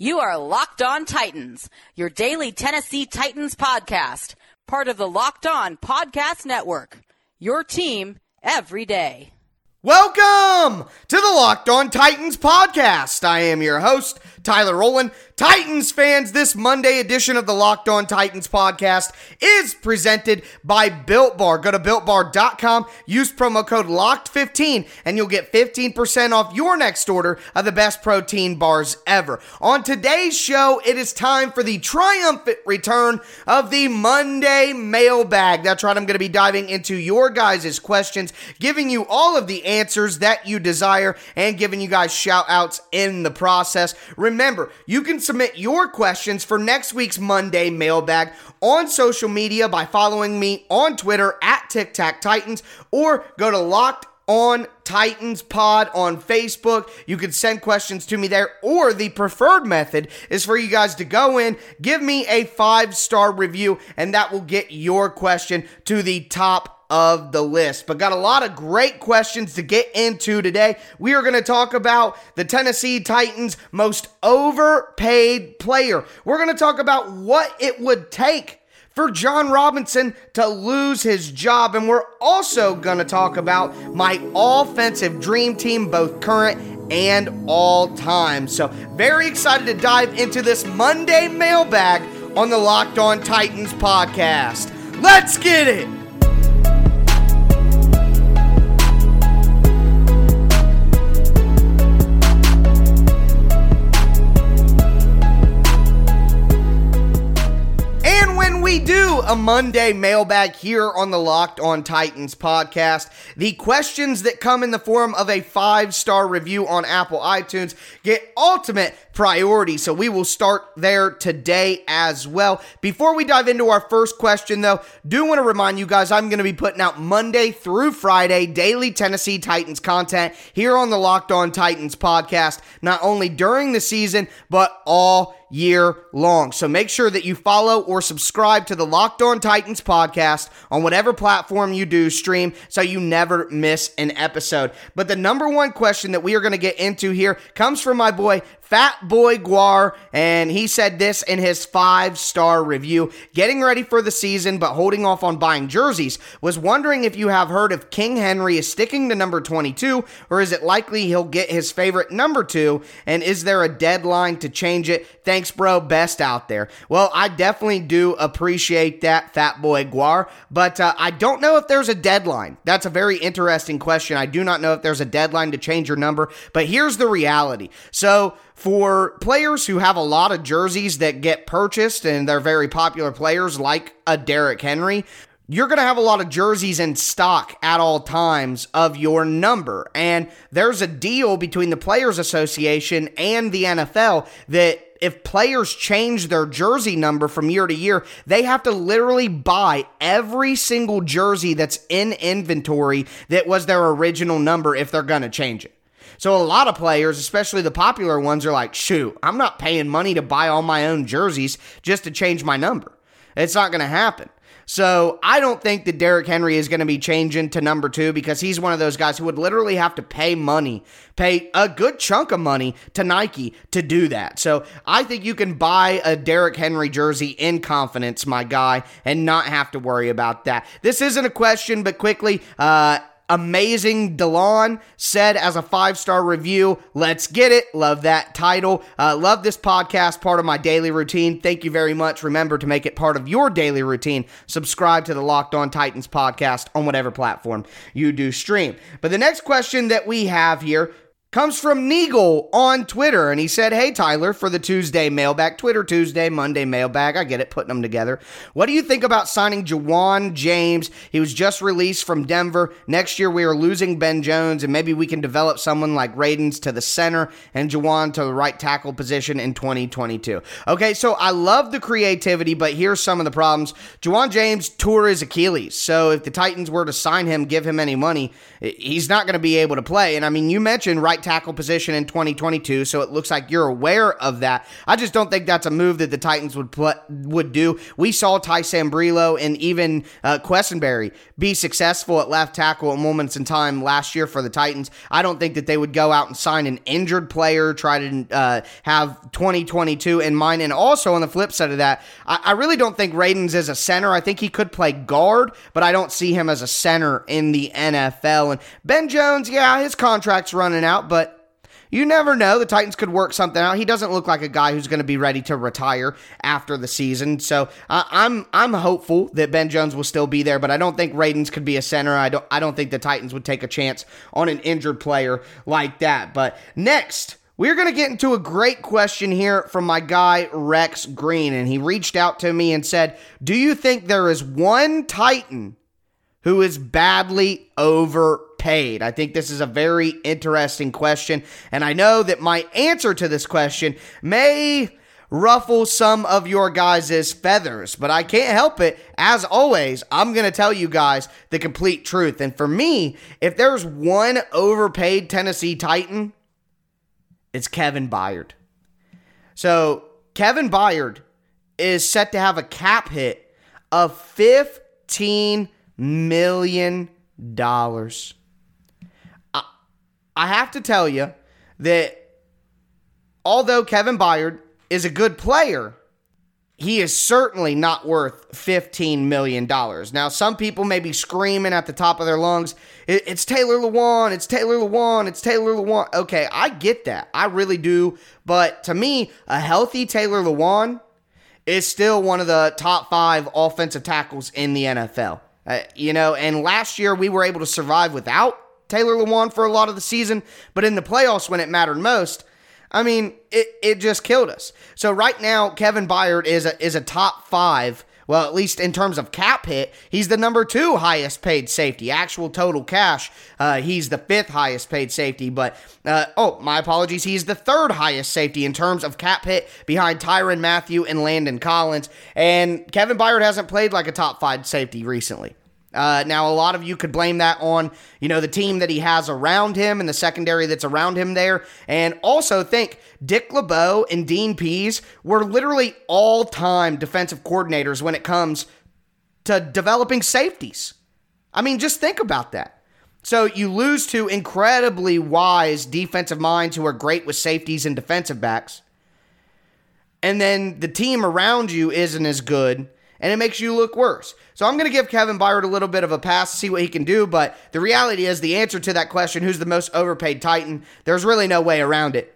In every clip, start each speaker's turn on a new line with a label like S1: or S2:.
S1: You are Locked On Titans, your daily Tennessee Titans podcast, part of the Locked On Podcast Network. Your team every day.
S2: Welcome to the Locked On Titans podcast. I am your host, Tyler Rowland. Titans fans, this Monday edition of the Locked On Titans podcast is presented by Built Bar. Go to builtbar.com, use promo code LOCKED15, and you'll get 15% off your next order of the best protein bars ever. On today's show, it is time for the triumphant return of the Monday mailbag. That's right, I'm going to be diving into your guys' questions, giving you all of the answers that you desire, and giving you guys shout outs in the process. Remember, you can submit your questions for next week's Monday mailbag on social media by following me on Twitter at Tic Tac Titans or go to Locked on Titans Pod on Facebook. You can send questions to me there, or the preferred method is for you guys to go in, give me a five star review, and that will get your question to the top of the list. But got a lot of great questions to get into today. We are going to talk about the Tennessee Titans' most overpaid player. We're going to talk about what it would take for Jon Robinson to lose his job. And we're also going to talk about my offensive dream team, both current and all time. So, very excited to dive into this Monday mailbag on the Locked On Titans podcast. Let's get it! We do a Monday mailbag here on the Locked on Titans podcast. The questions that come in the form of a five star review on Apple iTunes get ultimate priority. So we will start there today as well. Before we dive into our first question, though, do want to remind you guys I'm going to be putting out Monday through Friday daily Tennessee Titans content here on the Locked on Titans podcast, not only during the season, but all year long. So make sure that you follow or subscribe to the Locked On Titans podcast on whatever platform you do stream so you never miss an episode. But the number one question that we are going to get into here comes from my boy Fat Boy Guar, and he said this in his five star review. Getting ready for the season, but holding off on buying jerseys. Was wondering if you have heard if King Henry is sticking to number 22, or is it likely he'll get his favorite number two? And is there a deadline to change it? Thanks, bro. Best out there. Well, I definitely do appreciate that, Fat Boy Guar, but uh, I don't know if there's a deadline. That's a very interesting question. I do not know if there's a deadline to change your number, but here's the reality. So, for players who have a lot of jerseys that get purchased and they're very popular players like a Derrick Henry, you're going to have a lot of jerseys in stock at all times of your number. And there's a deal between the Players Association and the NFL that if players change their jersey number from year to year, they have to literally buy every single jersey that's in inventory that was their original number if they're going to change it. So a lot of players, especially the popular ones, are like, shoot, I'm not paying money to buy all my own jerseys just to change my number. It's not going to happen. So I don't think that Derrick Henry is going to be changing to number two because he's one of those guys who would literally have to pay money, pay a good chunk of money to Nike to do that. So I think you can buy a Derrick Henry jersey in confidence, my guy, and not have to worry about that. This isn't a question, but quickly, uh, Amazing DeLon said as a five star review, let's get it. Love that title. Uh, love this podcast, part of my daily routine. Thank you very much. Remember to make it part of your daily routine. Subscribe to the Locked On Titans podcast on whatever platform you do stream. But the next question that we have here comes from Neagle on Twitter. And he said, Hey, Tyler, for the Tuesday mailbag, Twitter Tuesday, Monday mailbag. I get it, putting them together. What do you think about signing Ja'Wuan James? He was just released from Denver. Next year, we are losing Ben Jones, and maybe we can develop someone like Radunz to the center and Ja'Wuan to the right tackle position in 2022. Okay, so I love the creativity, but here's some of the problems. Ja'Wuan James tore his Achilles. So if the Titans were to sign him, give him any money, he's not going to be able to play. And I mean, you mentioned right right tackle position in 2022, so it looks like you're aware of that. I just don't think that's a move that the Titans would put, would do. We saw Ty Sambrailo and even uh, Quessenberry be successful at left tackle at moments in time last year for the Titans. I don't think that they would go out and sign an injured player, try to uh, have 2022 in mind. And also on the flip side of that, I, I really don't think Radunz is a center. I think he could play guard, but I don't see him as a center in the NFL. And Ben Jones, yeah, his contract's running out, but you never know. The Titans could work something out. He doesn't look like a guy who's going to be ready to retire after the season. So uh, I'm I'm hopeful that Ben Jones will still be there, but I don't think Radunz could be a center. I don't I don't think the Titans would take a chance on an injured player like that. But next. We're going to get into a great question here from my guy, Rex Green. And he reached out to me and said, Do you think there is one Titan who is badly overpaid? I think this is a very interesting question. And I know that my answer to this question may ruffle some of your guys' feathers, but I can't help it. As always, I'm going to tell you guys the complete truth. And for me, if there's one overpaid Tennessee Titan, it's Kevin Byard. So, Kevin Byard is set to have a cap hit of 15 million dollars. I, I have to tell you that although Kevin Byard is a good player, he is certainly not worth $15 million. Now, some people may be screaming at the top of their lungs, it's Taylor Lewan, it's Taylor Lewan, it's Taylor Lewan. Okay, I get that. I really do. But to me, a healthy Taylor Lewan is still one of the top five offensive tackles in the NFL. Uh, you know, and last year we were able to survive without Taylor Lewan for a lot of the season, but in the playoffs when it mattered most, I mean, it, it just killed us. So right now, Kevin Byard is a, is a top five. Well, at least in terms of cap hit, he's the number two highest paid safety. Actual total cash, uh, he's the fifth highest paid safety. But, uh, oh, my apologies. He's the third highest safety in terms of cap hit behind Tyrann Mathieu and Landon Collins. And Kevin Byard hasn't played like a top five safety recently. Uh, now, a lot of you could blame that on, you know, the team that he has around him and the secondary that's around him there. And also think Dick LeBeau and Dean Pees were literally all time defensive coordinators when it comes to developing safeties. I mean, just think about that. So you lose to incredibly wise defensive minds who are great with safeties and defensive backs. And then the team around you isn't as good and it makes you look worse. So I'm going to give Kevin Byard a little bit of a pass to see what he can do, but the reality is the answer to that question, who's the most overpaid Titan, there's really no way around it.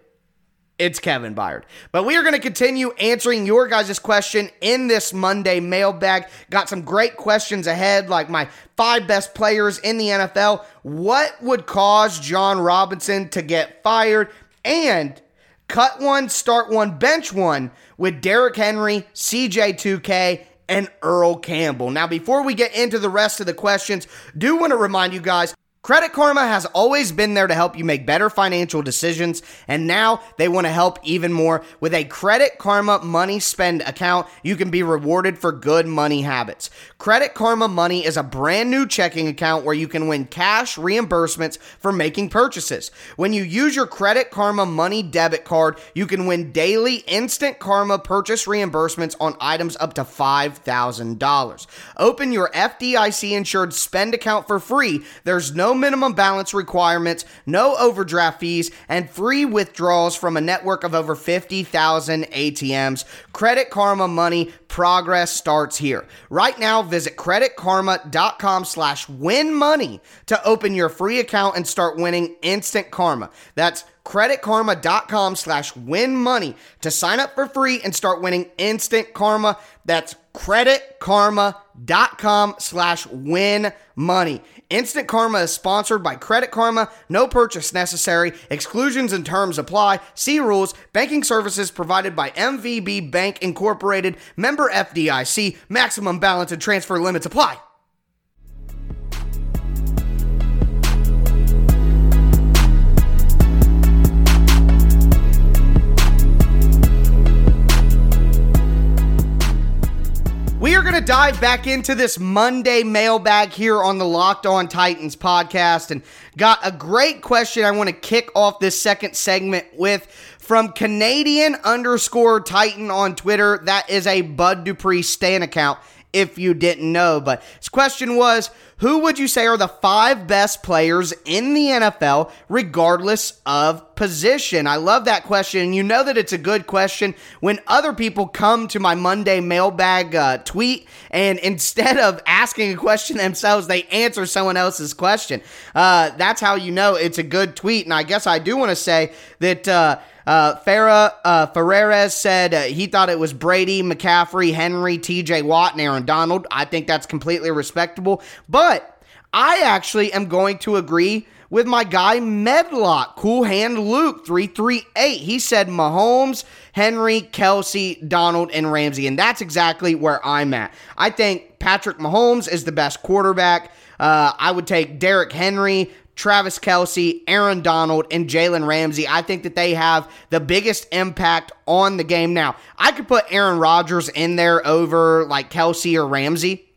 S2: It's Kevin Byard. But we are going to continue answering your guys' question in this Monday mailbag. Got some great questions ahead, like my five best players in the NFL. What would cause Jon Robinson to get fired? And cut one, start one, bench one with Derrick Henry, CJ2K, and Earl Campbell. Now, before we get into the rest of the questions, do want to remind you guys Credit Karma has always been there to help you make better financial decisions, and now they want to help even more. With a Credit Karma money spend account, you can be rewarded for good money habits. Credit Karma Money is a brand new checking account where you can win cash reimbursements for making purchases. When you use your Credit Karma Money debit card, you can win daily instant Karma purchase reimbursements on items up to $5,000. Open your FDIC insured spend account for free. There's no minimum balance requirements, no overdraft fees, and free withdrawals from a network of over 50,000 ATMs. Credit Karma Money progress starts here. Right now, visit creditkarma.com slash win money to open your free account and start winning instant karma. That's creditkarma.com slash win money to sign up for free and start winning instant karma. That's creditkarma.com slash win money. Instant Karma is sponsored by Credit Karma. No purchase necessary. Exclusions and terms apply. See rules. Banking services provided by MVB Bank Incorporated. Member FDIC. Maximum balance and transfer limits apply. We are going to dive back into this Monday mailbag here on the Locked On Titans podcast and got a great question I want to kick off this second segment with from Canadian underscore Titan on Twitter. That is a Bud Dupree Stan account if you didn't know. But his question was Who would you say are the five best players in the NFL, regardless of position? I love that question. You know that it's a good question when other people come to my Monday mailbag uh, tweet and instead of asking a question themselves, they answer someone else's question. Uh, that's how you know it's a good tweet. And I guess I do want to say that. Uh, uh, Farah uh, Ferreres said uh, he thought it was Brady, McCaffrey, Henry, TJ Watt, and Aaron Donald. I think that's completely respectable. But I actually am going to agree with my guy Medlock, Cool Hand Luke 338. He said Mahomes, Henry, Kelce, Donald, and Ramsey. And that's exactly where I'm at. I think Patrick Mahomes is the best quarterback. Uh, I would take Derrick Henry, Travis Kelce, Aaron Donald, and Jalen Ramsey. I think that they have the biggest impact on the game. Now, I could put Aaron Rodgers in there over like Kelce or Ramsey.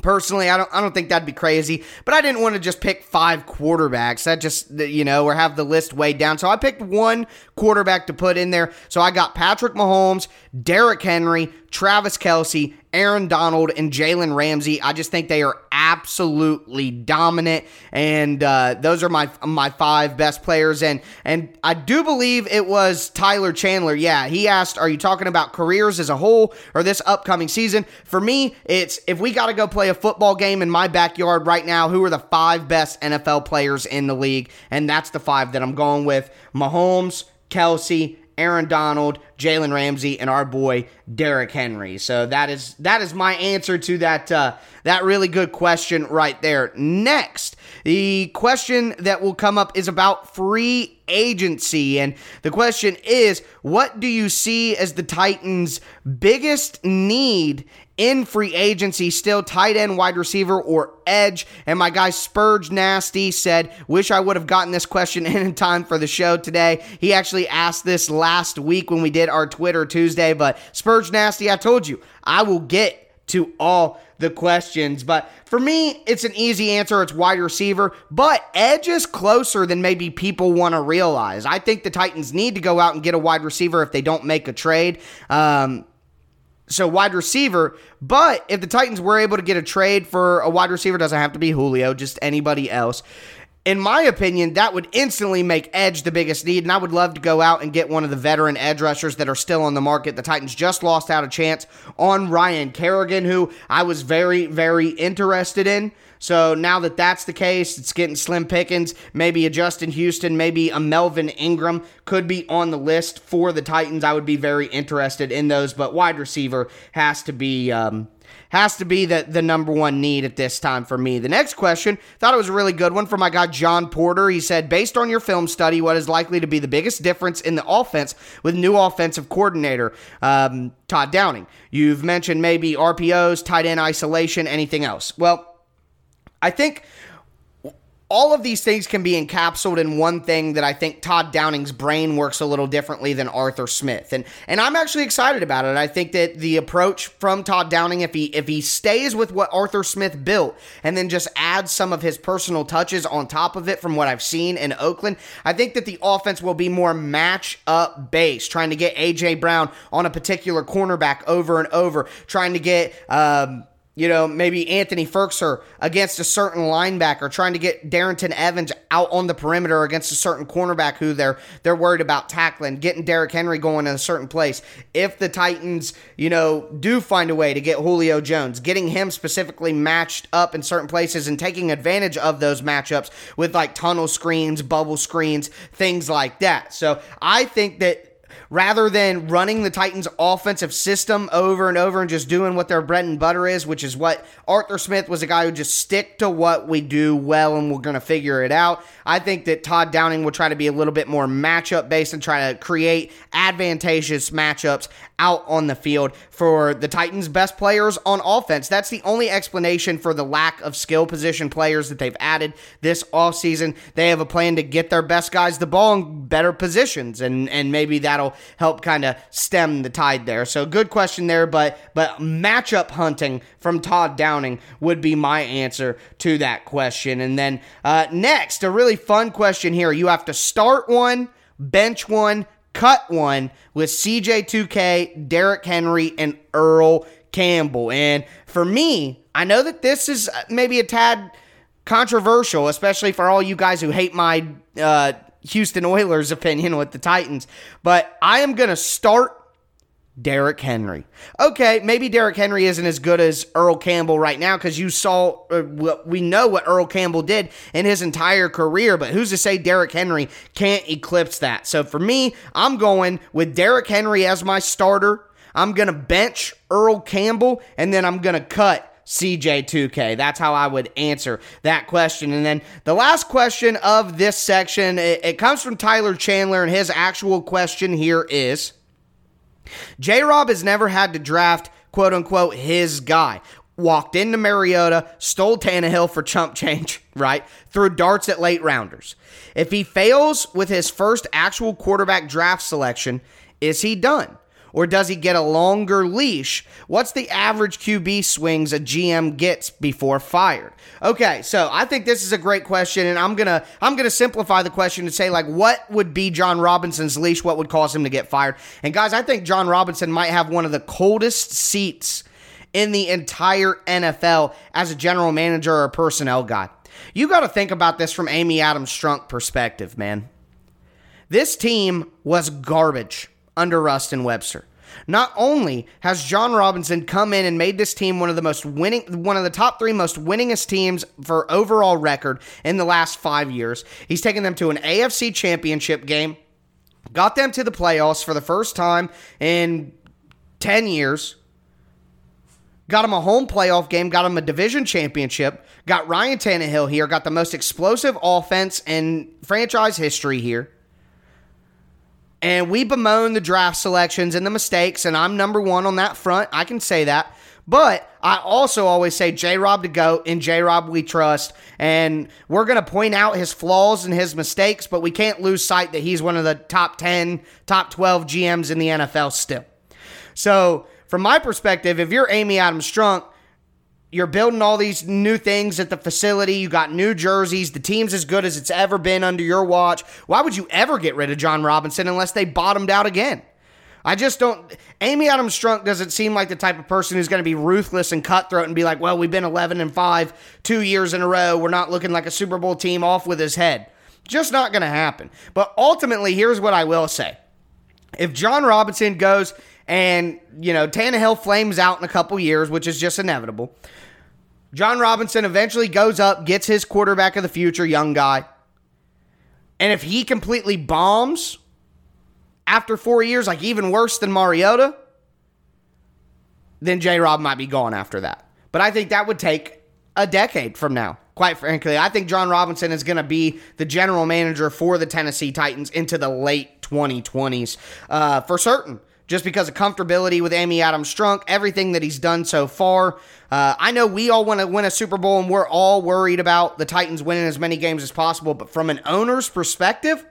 S2: Personally, I don't I don't think that'd be crazy, but I didn't want to just pick five quarterbacks. That just you know, or have the list weighed down. So I picked one quarterback to put in there. So I got Patrick Mahomes, Derrick Henry, Travis Kelce, Aaron Donald, and Jalen Ramsey. I just think they are absolutely dominant, and uh, those are my my five best players. And and I do believe it was Tyler Chandler. Yeah, he asked, "Are you talking about careers as a whole or this upcoming season?" For me, it's if we got to go play a football game in my backyard right now. Who are the five best NFL players in the league? And that's the five that I'm going with: Mahomes, Kelce, Aaron Donald, Jalen Ramsey, and our boy Derrick Henry. So that is that is my answer to that uh, that really good question right there. Next, the question that will come up is about free agency, and the question is, what do you see as the Titans' biggest need in free agency, still tight end, wide receiver, or edge. And my guy Spurge Nasty said, Wish I would have gotten this question in time for the show today. He actually asked this last week when we did our Twitter Tuesday. But Spurge Nasty, I told you, I will get to all the questions. But for me, it's an easy answer. It's wide receiver, but edge is closer than maybe people want to realize. I think the Titans need to go out and get a wide receiver if they don't make a trade. Um, so wide receiver. But if the Titans were able to get a trade for a wide receiver, doesn't have to be Julio, just anybody else. In my opinion, that would instantly make edge the biggest need, and I would love to go out and get one of the veteran edge rushers that are still on the market. The Titans just lost out a chance on Ryan Kerrigan, who I was very, very interested in. So now that that's the case, it's getting slim pickings. Maybe a Justin Houston, maybe a Melvin Ingram could be on the list for the Titans. I would be very interested in those, but wide receiver has to be. Um, has to be the, the number one need at this time for me. The next question, thought it was a really good one from my guy John Porter. He said, based on your film study, what is likely to be the biggest difference in the offense with new offensive coordinator, um, Todd Downing? You've mentioned maybe RPOs, tight end isolation, anything else. Well, I think all of these things can be encapsulated in one thing that I think Todd Downing's brain works a little differently than Arthur Smith. And and I'm actually excited about it. I think that the approach from Todd Downing if he if he stays with what Arthur Smith built and then just adds some of his personal touches on top of it from what I've seen in Oakland, I think that the offense will be more match up based, trying to get AJ Brown on a particular cornerback over and over, trying to get um you know, maybe Anthony Firkser against a certain linebacker, trying to get Darrynton Evans out on the perimeter against a certain cornerback who they're they're worried about tackling, getting Derrick Henry going in a certain place. If the Titans, you know, do find a way to get Julio Jones, getting him specifically matched up in certain places and taking advantage of those matchups with like tunnel screens, bubble screens, things like that. So I think that rather than running the Titans' offensive system over and over and just doing what their bread and butter is, which is what Arthur Smith was a guy who just stick to what we do well and we're going to figure it out. I think that Todd Downing will try to be a little bit more matchup based and try to create advantageous matchups out on the field for the Titans' best players on offense. That's the only explanation for the lack of skill position players that they've added this offseason. They have a plan to get their best guys the ball in better positions, and, and maybe that that'll help kind of stem the tide there. So good question there, but but matchup hunting from Todd Downing would be my answer to that question. And then uh, next, a really fun question here. You have to start one, bench one, cut one with CJ2K, Derrick Henry, and Earl Campbell. And for me, I know that this is maybe a tad controversial, especially for all you guys who hate my uh, Houston Oilers opinion with the Titans, but I am going to start Derrick Henry. Okay, maybe Derrick Henry isn't as good as Earl Campbell right now because you saw, uh, we know what Earl Campbell did in his entire career, but who's to say Derrick Henry can't eclipse that? So for me, I'm going with Derrick Henry as my starter. I'm going to bench Earl Campbell, and then I'm going to cut CJ2K. That's how I would answer that question. And then the last question of this section, it, it comes from Tyler Chandler, and his actual question here is J Rob has never had to draft, quote unquote, his guy. Walked into Mariota, stole Tannehill for chump change, right? Threw darts at late rounders. If he fails with his first actual quarterback draft selection, is he done? Or does he get a longer leash? What's the average QB swings a GM gets before fired? Okay, so I think this is a great question, and I'm gonna I'm gonna simplify the question to say like what would be Jon Robinson's leash? What would cause him to get fired? And guys, I think Jon Robinson might have one of the coldest seats in the entire NFL as a general manager or personnel guy. You got to think about this from Amy Adams Strunk perspective, man. This team was garbage under Ruston Webster. Not only has Jon Robinson come in and made this team one of the most winning, one of the top three most winningest teams for overall record in the last five years, he's taken them to an AFC championship game, got them to the playoffs for the first time in 10 years, got him a home playoff game, got him a division championship, got Ryan Tannehill here, got the most explosive offense in franchise history here and we bemoan the draft selections and the mistakes, and I'm number one on that front. I can say that. But I also always say J Rob to go, and J Rob we trust. And we're going to point out his flaws and his mistakes, but we can't lose sight that he's one of the top 10, top 12 GMs in the NFL still. So, from my perspective, if you're Amy Adams Strunk, you're building all these new things at the facility. You got new jerseys. The team's as good as it's ever been under your watch. Why would you ever get rid of Jon Robinson unless they bottomed out again? I just don't. Amy Adams Strunk doesn't seem like the type of person who's going to be ruthless and cutthroat and be like, well, we've been 11 and 5 two years in a row. We're not looking like a Super Bowl team off with his head. Just not going to happen. But ultimately, here's what I will say. If Jon Robinson goes and, you know, Tannehill flames out in a couple years, which is just inevitable. Jon Robinson eventually goes up, gets his quarterback of the future, young guy. And if he completely bombs after four years, like even worse than Mariota, then J Rob might be gone after that. But I think that would take a decade from now. Quite frankly, I think Jon Robinson is going to be the general manager for the Tennessee Titans into the late 2020s uh, for certain just because of comfortability with Amy Adams Strunk, everything that he's done so far. Uh, I know we all want to win a Super Bowl and we're all worried about the Titans winning as many games as possible, but from an owner's perspective,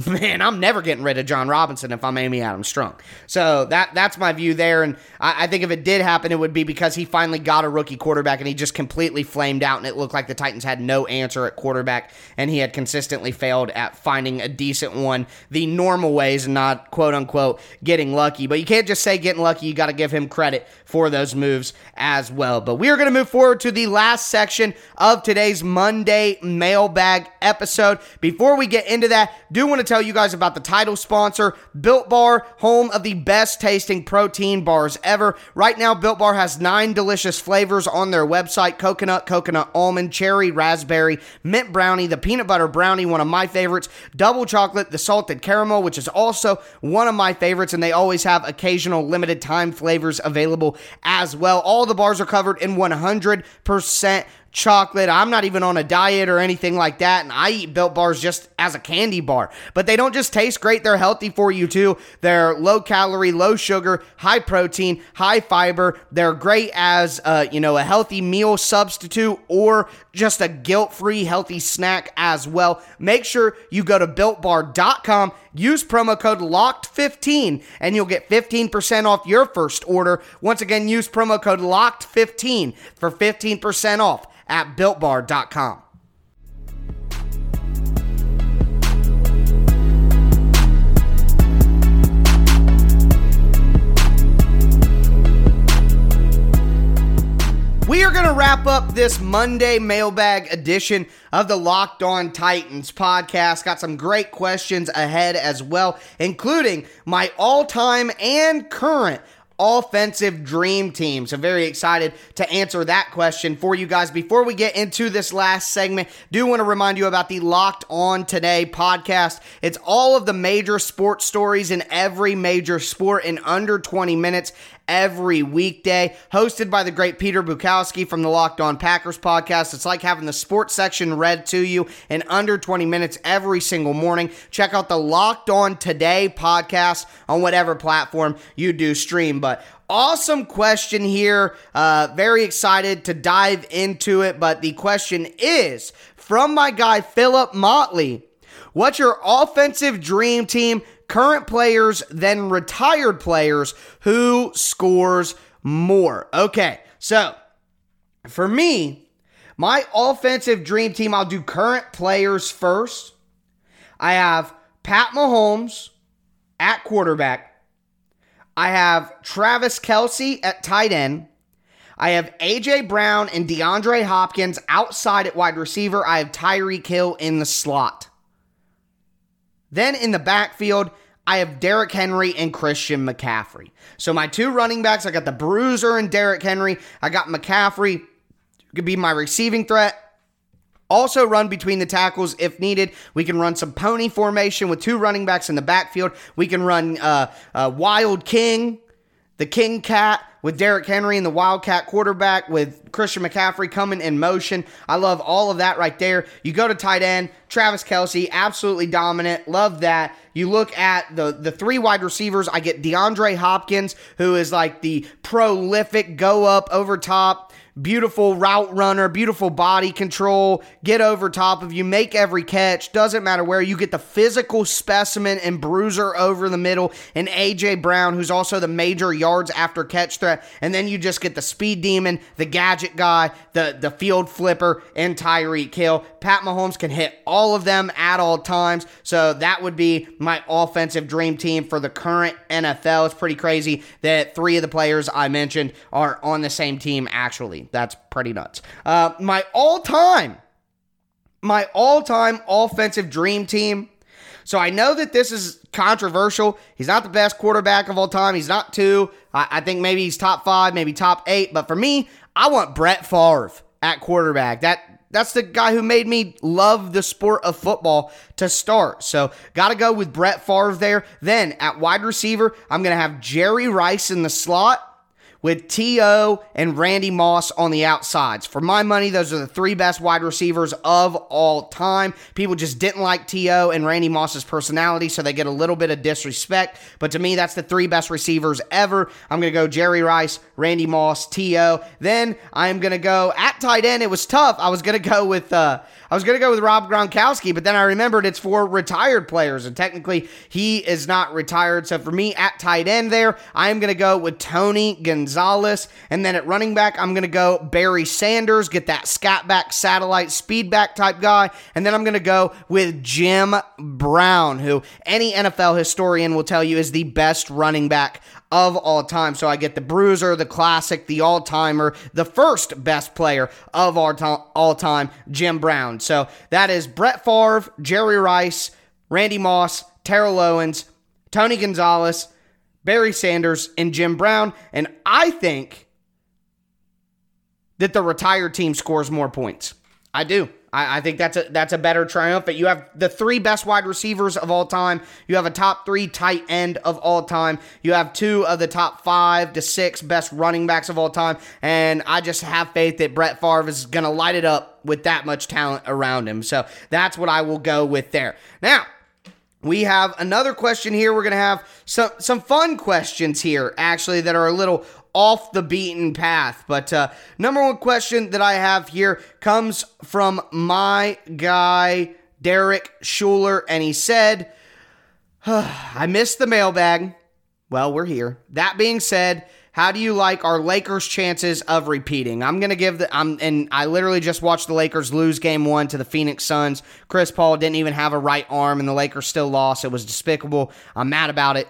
S2: man, I'm never getting rid of Jon Robinson if I'm Amy Adams Strunk. So that that's my view there. And I, I, think if it did happen, it would be because he finally got a rookie quarterback and he just completely flamed out, and it looked like the Titans had no answer at quarterback, and he had consistently failed at finding a decent one the normal ways and not quote unquote getting lucky. But you can't just say getting lucky. You got to give him credit for those moves as well. But we are going to move forward to the last section of today's Monday mailbag episode. Before we get into that, do want to tell you guys about the title sponsor, Built Bar, home of the best tasting protein bars ever. Right now, Built Bar has nine delicious flavors on their website coconut, coconut almond, cherry, raspberry, mint brownie, the peanut butter brownie, one of my favorites, double chocolate, the salted caramel, which is also one of my favorites, and they always have occasional limited time flavors available as well. All the bars are covered in 100% chocolate. I'm not even on a diet or anything like that. And I eat built bars just as a candy bar. But they don't just taste great, they're healthy for you too. They're low calorie, low sugar, high protein, high fiber. They're great as, uh, you know, a healthy meal substitute or just a guilt free healthy snack as well. Make sure you go to builtbar.com, use promo code LOCKED15, and you'll get 15% off your first order. Once again, use promo code LOCKED15 for 15% off at builtbar.com. We are going to wrap up this Monday mailbag edition of the Locked On Titans podcast. Got some great questions ahead as well, including my all time and current offensive dream team. So very excited to answer that question for you guys. Before we get into this last segment, do want to remind you about the Locked On Today podcast. It's all of the major sports stories in every major sport in under 20 minutes every weekday, hosted by the great Peter Bukowski from the Locked On Packers podcast. It's like having the sports section read to you in under 20 minutes every single morning. Check out the Locked On Today podcast on whatever platform you do stream. But awesome question here. Uh, very excited to dive into it. But the question is from my guy, Philip Motley. What's your offensive dream team current players than retired players who scores more. Okay, so for me, my offensive dream team, I'll do current players first. I have Pat Mahomes at quarterback. I have Travis Kelce at tight end. I have AJ Brown and DeAndre Hopkins outside at wide receiver. I have Tyreek Hill in the slot. Then in the backfield, I have Derrick Henry and Christian McCaffrey. So my two running backs, I got the Bruiser and Derrick Henry. I got McCaffrey could be my receiving threat. Also, run between the tackles if needed. We can run some pony formation with two running backs in the backfield. We can run uh, uh, Wild King, the King Cat, with Derrick Henry and the Wildcat quarterback with Christian McCaffrey coming in motion. I love all of that right there. You go to tight end, Travis Kelce, absolutely dominant. Love that. You look at the the three wide receivers. I get DeAndre Hopkins, who is like the prolific go up over top beautiful route runner, beautiful body control, get over top of you, make every catch, doesn't matter where. You get the physical specimen and bruiser over the middle, and AJ Brown, who's also the major yards after catch threat. And then you just get the speed demon, the gadget guy, the, the field flipper, and Tyreek Hill. Pat Mahomes can hit all of them at all times. So that would be my offensive dream team for the current NFL. It's pretty crazy that three of the players I mentioned are on the same team actually. That's pretty nuts. Uh, my all time, my all time offensive dream team. So I know that this is controversial. He's not the best quarterback of all time. He's not two. I, I think maybe he's top five, maybe top eight. But for me, I want Brett Favre at quarterback. That that's the guy who made me love the sport of football to start. So, got to go with Brett Favre there. Then at wide receiver, I'm going to have Jerry Rice in the slot with T.O. and Randy Moss on the outsides. For my money, those are the three best wide receivers of all time. People just didn't like T.O. and Randy Moss's personality, so they get a little bit of disrespect. But to me, that's the three best receivers ever. I'm going to go Jerry Rice, Randy Moss, T.O. Then I'm going to go at tight end. It was tough. I was going to go with. Uh, I was going to go with Rob Gronkowski, but then I remembered it's for retired players, and technically he is not retired. So for me at tight end there, I am going to go with Tony Gonzalez. And then at running back, I'm going to go Barry Sanders, get that scat back, satellite, speed back type guy. And then I'm going to go with Jim Brown, who any NFL historian will tell you is the best running back of all time. So I get the bruiser, the classic, the all timer, the first best player of all, to- all time, Jim Brown. So that is Brett Favre, Jerry Rice, Randy Moss, Terrell Owens, Tony Gonzalez, Barry Sanders, and Jim Brown. And I think that the retired team scores more points. I do. I, I think that's a that's a better triumphant. You have the three best wide receivers of all time. You have a top three tight end of all time. You have two of the top five to six best running backs of all time. And I just have faith that Brett Favre is to light it up with that much talent around him. So that's what I will go with there. Now, we have another question here. We're going to have some some fun questions here, actually, that are a little off the beaten path. But uh, number one question that I have here comes from my guy Derek Schuler, and he said, "I missed the mailbag." Well, we're here. That being said, how do you like our Lakers' chances of repeating? I'm gonna give the I'm and I literally just watched the Lakers lose game one to the Phoenix Suns. Chris Paul didn't even have a right arm, and the Lakers still lost. It was despicable. I'm mad about it.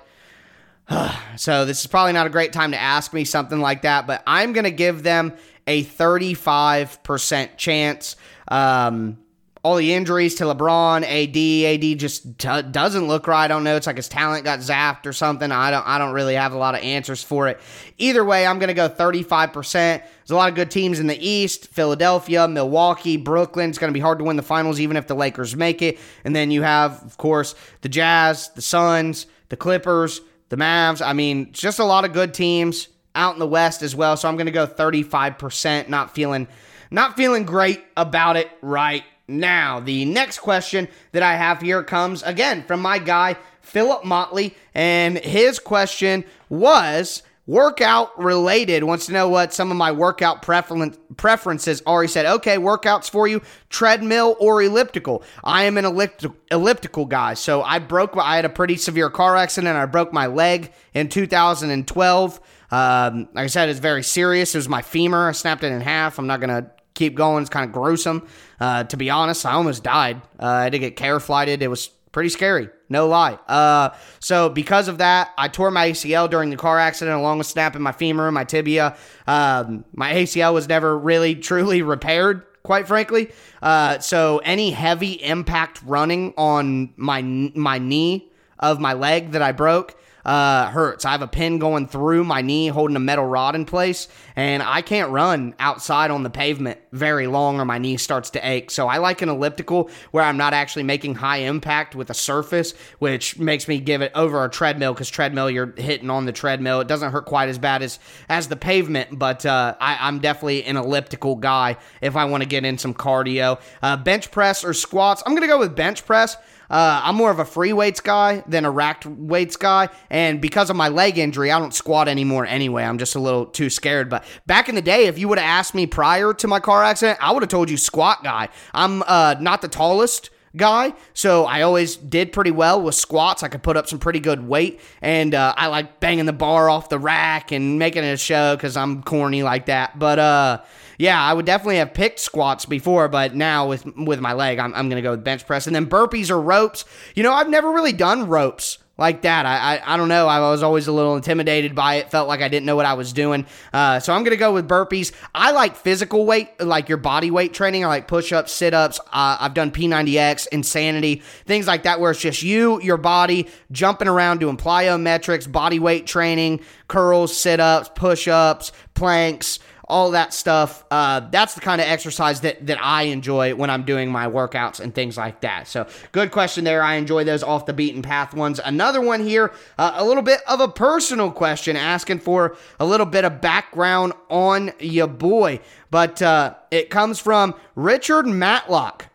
S2: so this is probably not a great time to ask me something like that, but I'm gonna give them a 35% chance. Um, all the injuries to LeBron, AD, AD just t- doesn't look right. I don't know. It's like his talent got zapped or something. I don't. I don't really have a lot of answers for it. Either way, I'm going to go 35. percent There's a lot of good teams in the East: Philadelphia, Milwaukee, Brooklyn. It's going to be hard to win the finals, even if the Lakers make it. And then you have, of course, the Jazz, the Suns, the Clippers, the Mavs. I mean, just a lot of good teams out in the West as well. So I'm going to go 35. percent Not feeling. Not feeling great about it right now, the next question that I have here comes again from my guy, Philip Motley, and his question was workout related. Wants to know what some of my workout preferences are. He said, okay, workouts for you, treadmill or elliptical. I am an elliptical, elliptical guy. So I broke, I had a pretty severe car accident. I broke my leg in 2012. Um, like I said, it's very serious. It was my femur. I snapped it in half. I'm not going to keep going. It's kind of gruesome. Uh, to be honest, I almost died. Uh, I to get care flighted. It was pretty scary, no lie. Uh, so because of that, I tore my ACL during the car accident, along with snapping my femur and my tibia. Um, my ACL was never really truly repaired. Quite frankly, uh, so any heavy impact running on my my knee of my leg that I broke uh, hurts. I have a pin going through my knee holding a metal rod in place, and I can't run outside on the pavement very long or my knee starts to ache. So I like an elliptical where I'm not actually making high impact with a surface, which makes me give it over a treadmill because treadmill, you're hitting on the treadmill. It doesn't hurt quite as bad as, as the pavement, but uh, I, am definitely an elliptical guy if I want to get in some cardio. Uh, bench press or squats, I'm going to go with bench press. Uh, I'm more of a free weights guy than a racked weights guy. And because of my leg injury, I don't squat anymore anyway. I'm just a little too scared. But back in the day, if you would have asked me prior to my car accident, I would have told you squat guy. I'm uh, not the tallest guy, so I always did pretty well with squats. I could put up some pretty good weight, and uh, I like banging the bar off the rack and making it a show because I'm corny like that. But uh, yeah, I would definitely have picked squats before, but now with with my leg, I'm, I'm to go with bench press. And then burpees or ropes. You know, I've never really done ropes like that. I, I, I don't know. I was always a little intimidated by it. Felt like I didn't know what I was doing. Uh, so I'm gonna go with burpees. I like physical weight, like your body weight training. I like push ups, sit ups. Uh, I've done P90X, Insanity, things like that, where it's just you, your body jumping around doing plyometrics, body weight training, curls, sit ups, push ups, planks all that stuff. Uh, that's the kind of exercise that that I enjoy when I'm doing my workouts and things like that. So, good question there. I enjoy those off the beaten path ones. Another one here, uh, a little bit of a personal question, asking for a little bit of background on your boy, but uh, it comes from Richard Matlock.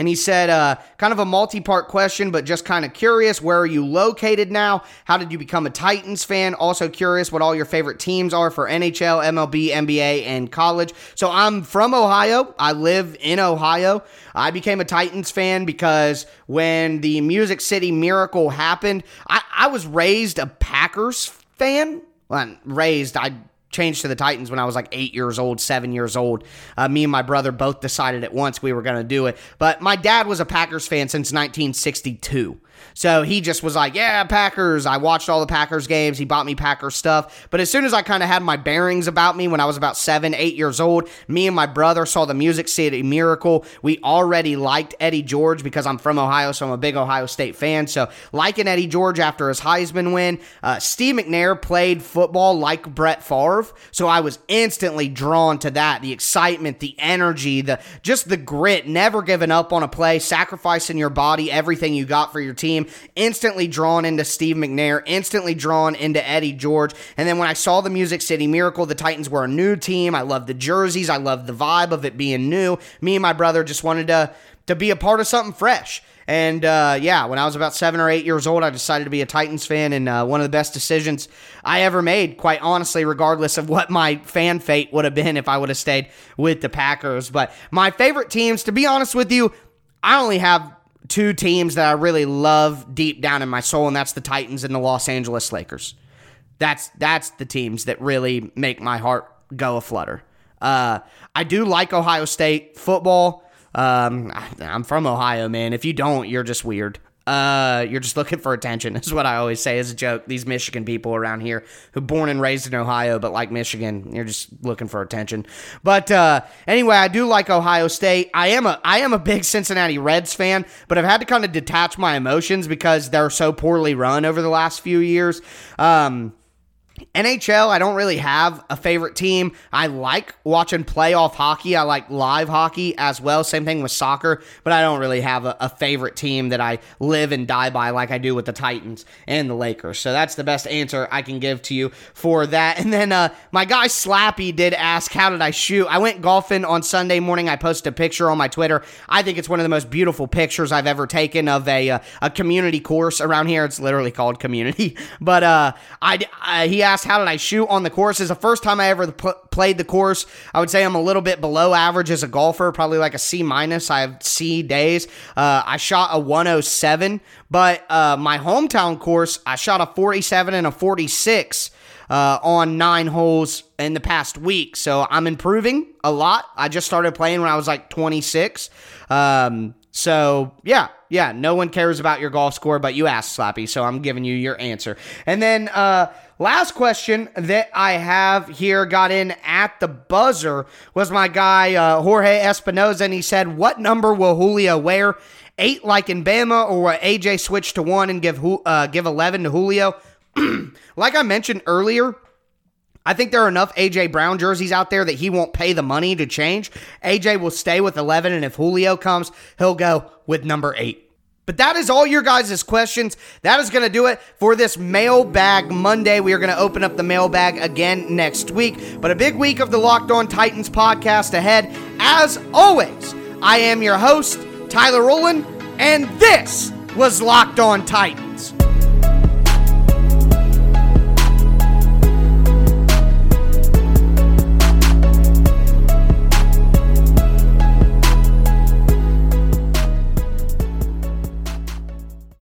S2: And he said, uh, kind of a multi part question, but just kind of curious. Where are you located now? How did you become a Titans fan? Also curious what all your favorite teams are for NHL, MLB, NBA, and college. So I'm from Ohio. I live in Ohio. I became a Titans fan because when the Music City Miracle happened, I, I was raised a Packers fan. Well, raised, I changed to the Titans when I was like eight years old, seven years old. Uh, me and my brother both decided at once we were going to do it. But my dad was a Packers fan since 1962. So he just was like, yeah, Packers. I watched all the Packers games. He bought me Packers stuff. But as soon as I kind of had my bearings about me when I was about seven, eight years old, me and my brother saw the Music City Miracle. We already liked Eddie George because I'm from Ohio, so I'm a big Ohio State fan. So liking Eddie George after his Heisman win. Uh, Steve McNair played football like Brett Favre. So I was instantly drawn to that. The excitement, the energy, the just the grit, never giving up on a play, sacrificing your body, everything you got for your team. Instantly drawn into Steve McNair, instantly drawn into Eddie George. And then when I saw the Music City Miracle, the Titans were a new team. I loved the jerseys. I loved the vibe of it being new. Me and my brother just wanted to to be a part of something fresh. And uh, yeah, when I was about seven or eight years old, I decided to be a Titans fan, and uh, one of the best decisions I ever made, quite honestly, regardless of what my fan fate would have been if I would have stayed with the Packers. But my favorite teams, to be honest with you, I only have two teams that I really love deep down in my soul, and that's the Titans and the Los Angeles Lakers. That's that's the teams that really make my heart go a flutter. Uh, I do like Ohio State football. Um, I'm from Ohio, man. If you don't, you're just weird. Uh, you're just looking for attention. Is what I always say as a joke. These Michigan people around here who born and raised in Ohio, but like Michigan, you're just looking for attention. But uh, anyway, I do like Ohio State. I am a I am a big Cincinnati Reds fan, but I've had to kind of detach my emotions because they're so poorly run over the last few years. Um, NHL, I don't really have a favorite team. I like watching playoff hockey. I like live hockey as well. Same thing with soccer, but I don't really have a, a, favorite team that I live and die by like I do with the Titans and the Lakers. So that's the best answer I can give to you for that. And then uh, my guy Slappy did ask, How did I shoot? I went golfing on Sunday morning. I posted a picture on my Twitter. I think it's one of the most beautiful pictures I've ever taken of a, uh, a community course around here. It's literally called community. But uh, I, I, he asked, How did I shoot on the course? Is the first time I ever pl- played the course. I would say I'm a little bit below average as a golfer, probably like a C minus. I have C days. Uh, I shot a 107, but uh, my hometown course, I shot a 47 and a 46. Uh, on nine holes in the past week. So I'm improving a lot. I just started playing when I was like 26. Um, so yeah, yeah, no one cares about your golf score, but you asked Slappy, so I'm giving you your answer. And then uh last question that I have here got in at the buzzer was my guy uh, Jorge Espinoza, and he said, "What number will Julio wear? Eight like in Bama, or will AJ switch to one and give uh, give eleven to Julio?" like I mentioned earlier, I think there are enough AJ Brown jerseys out there that he won't pay the money to change. AJ will stay with 11, and if Julio comes, he'll go with number eight. But that is all your guys' questions. That is going to do it for this mailbag Monday. We are going to open up the mailbag again next week. But a big week of the Locked On Titans podcast ahead. As always, I am your host, Tyler Rowland, and this was Locked On Titans.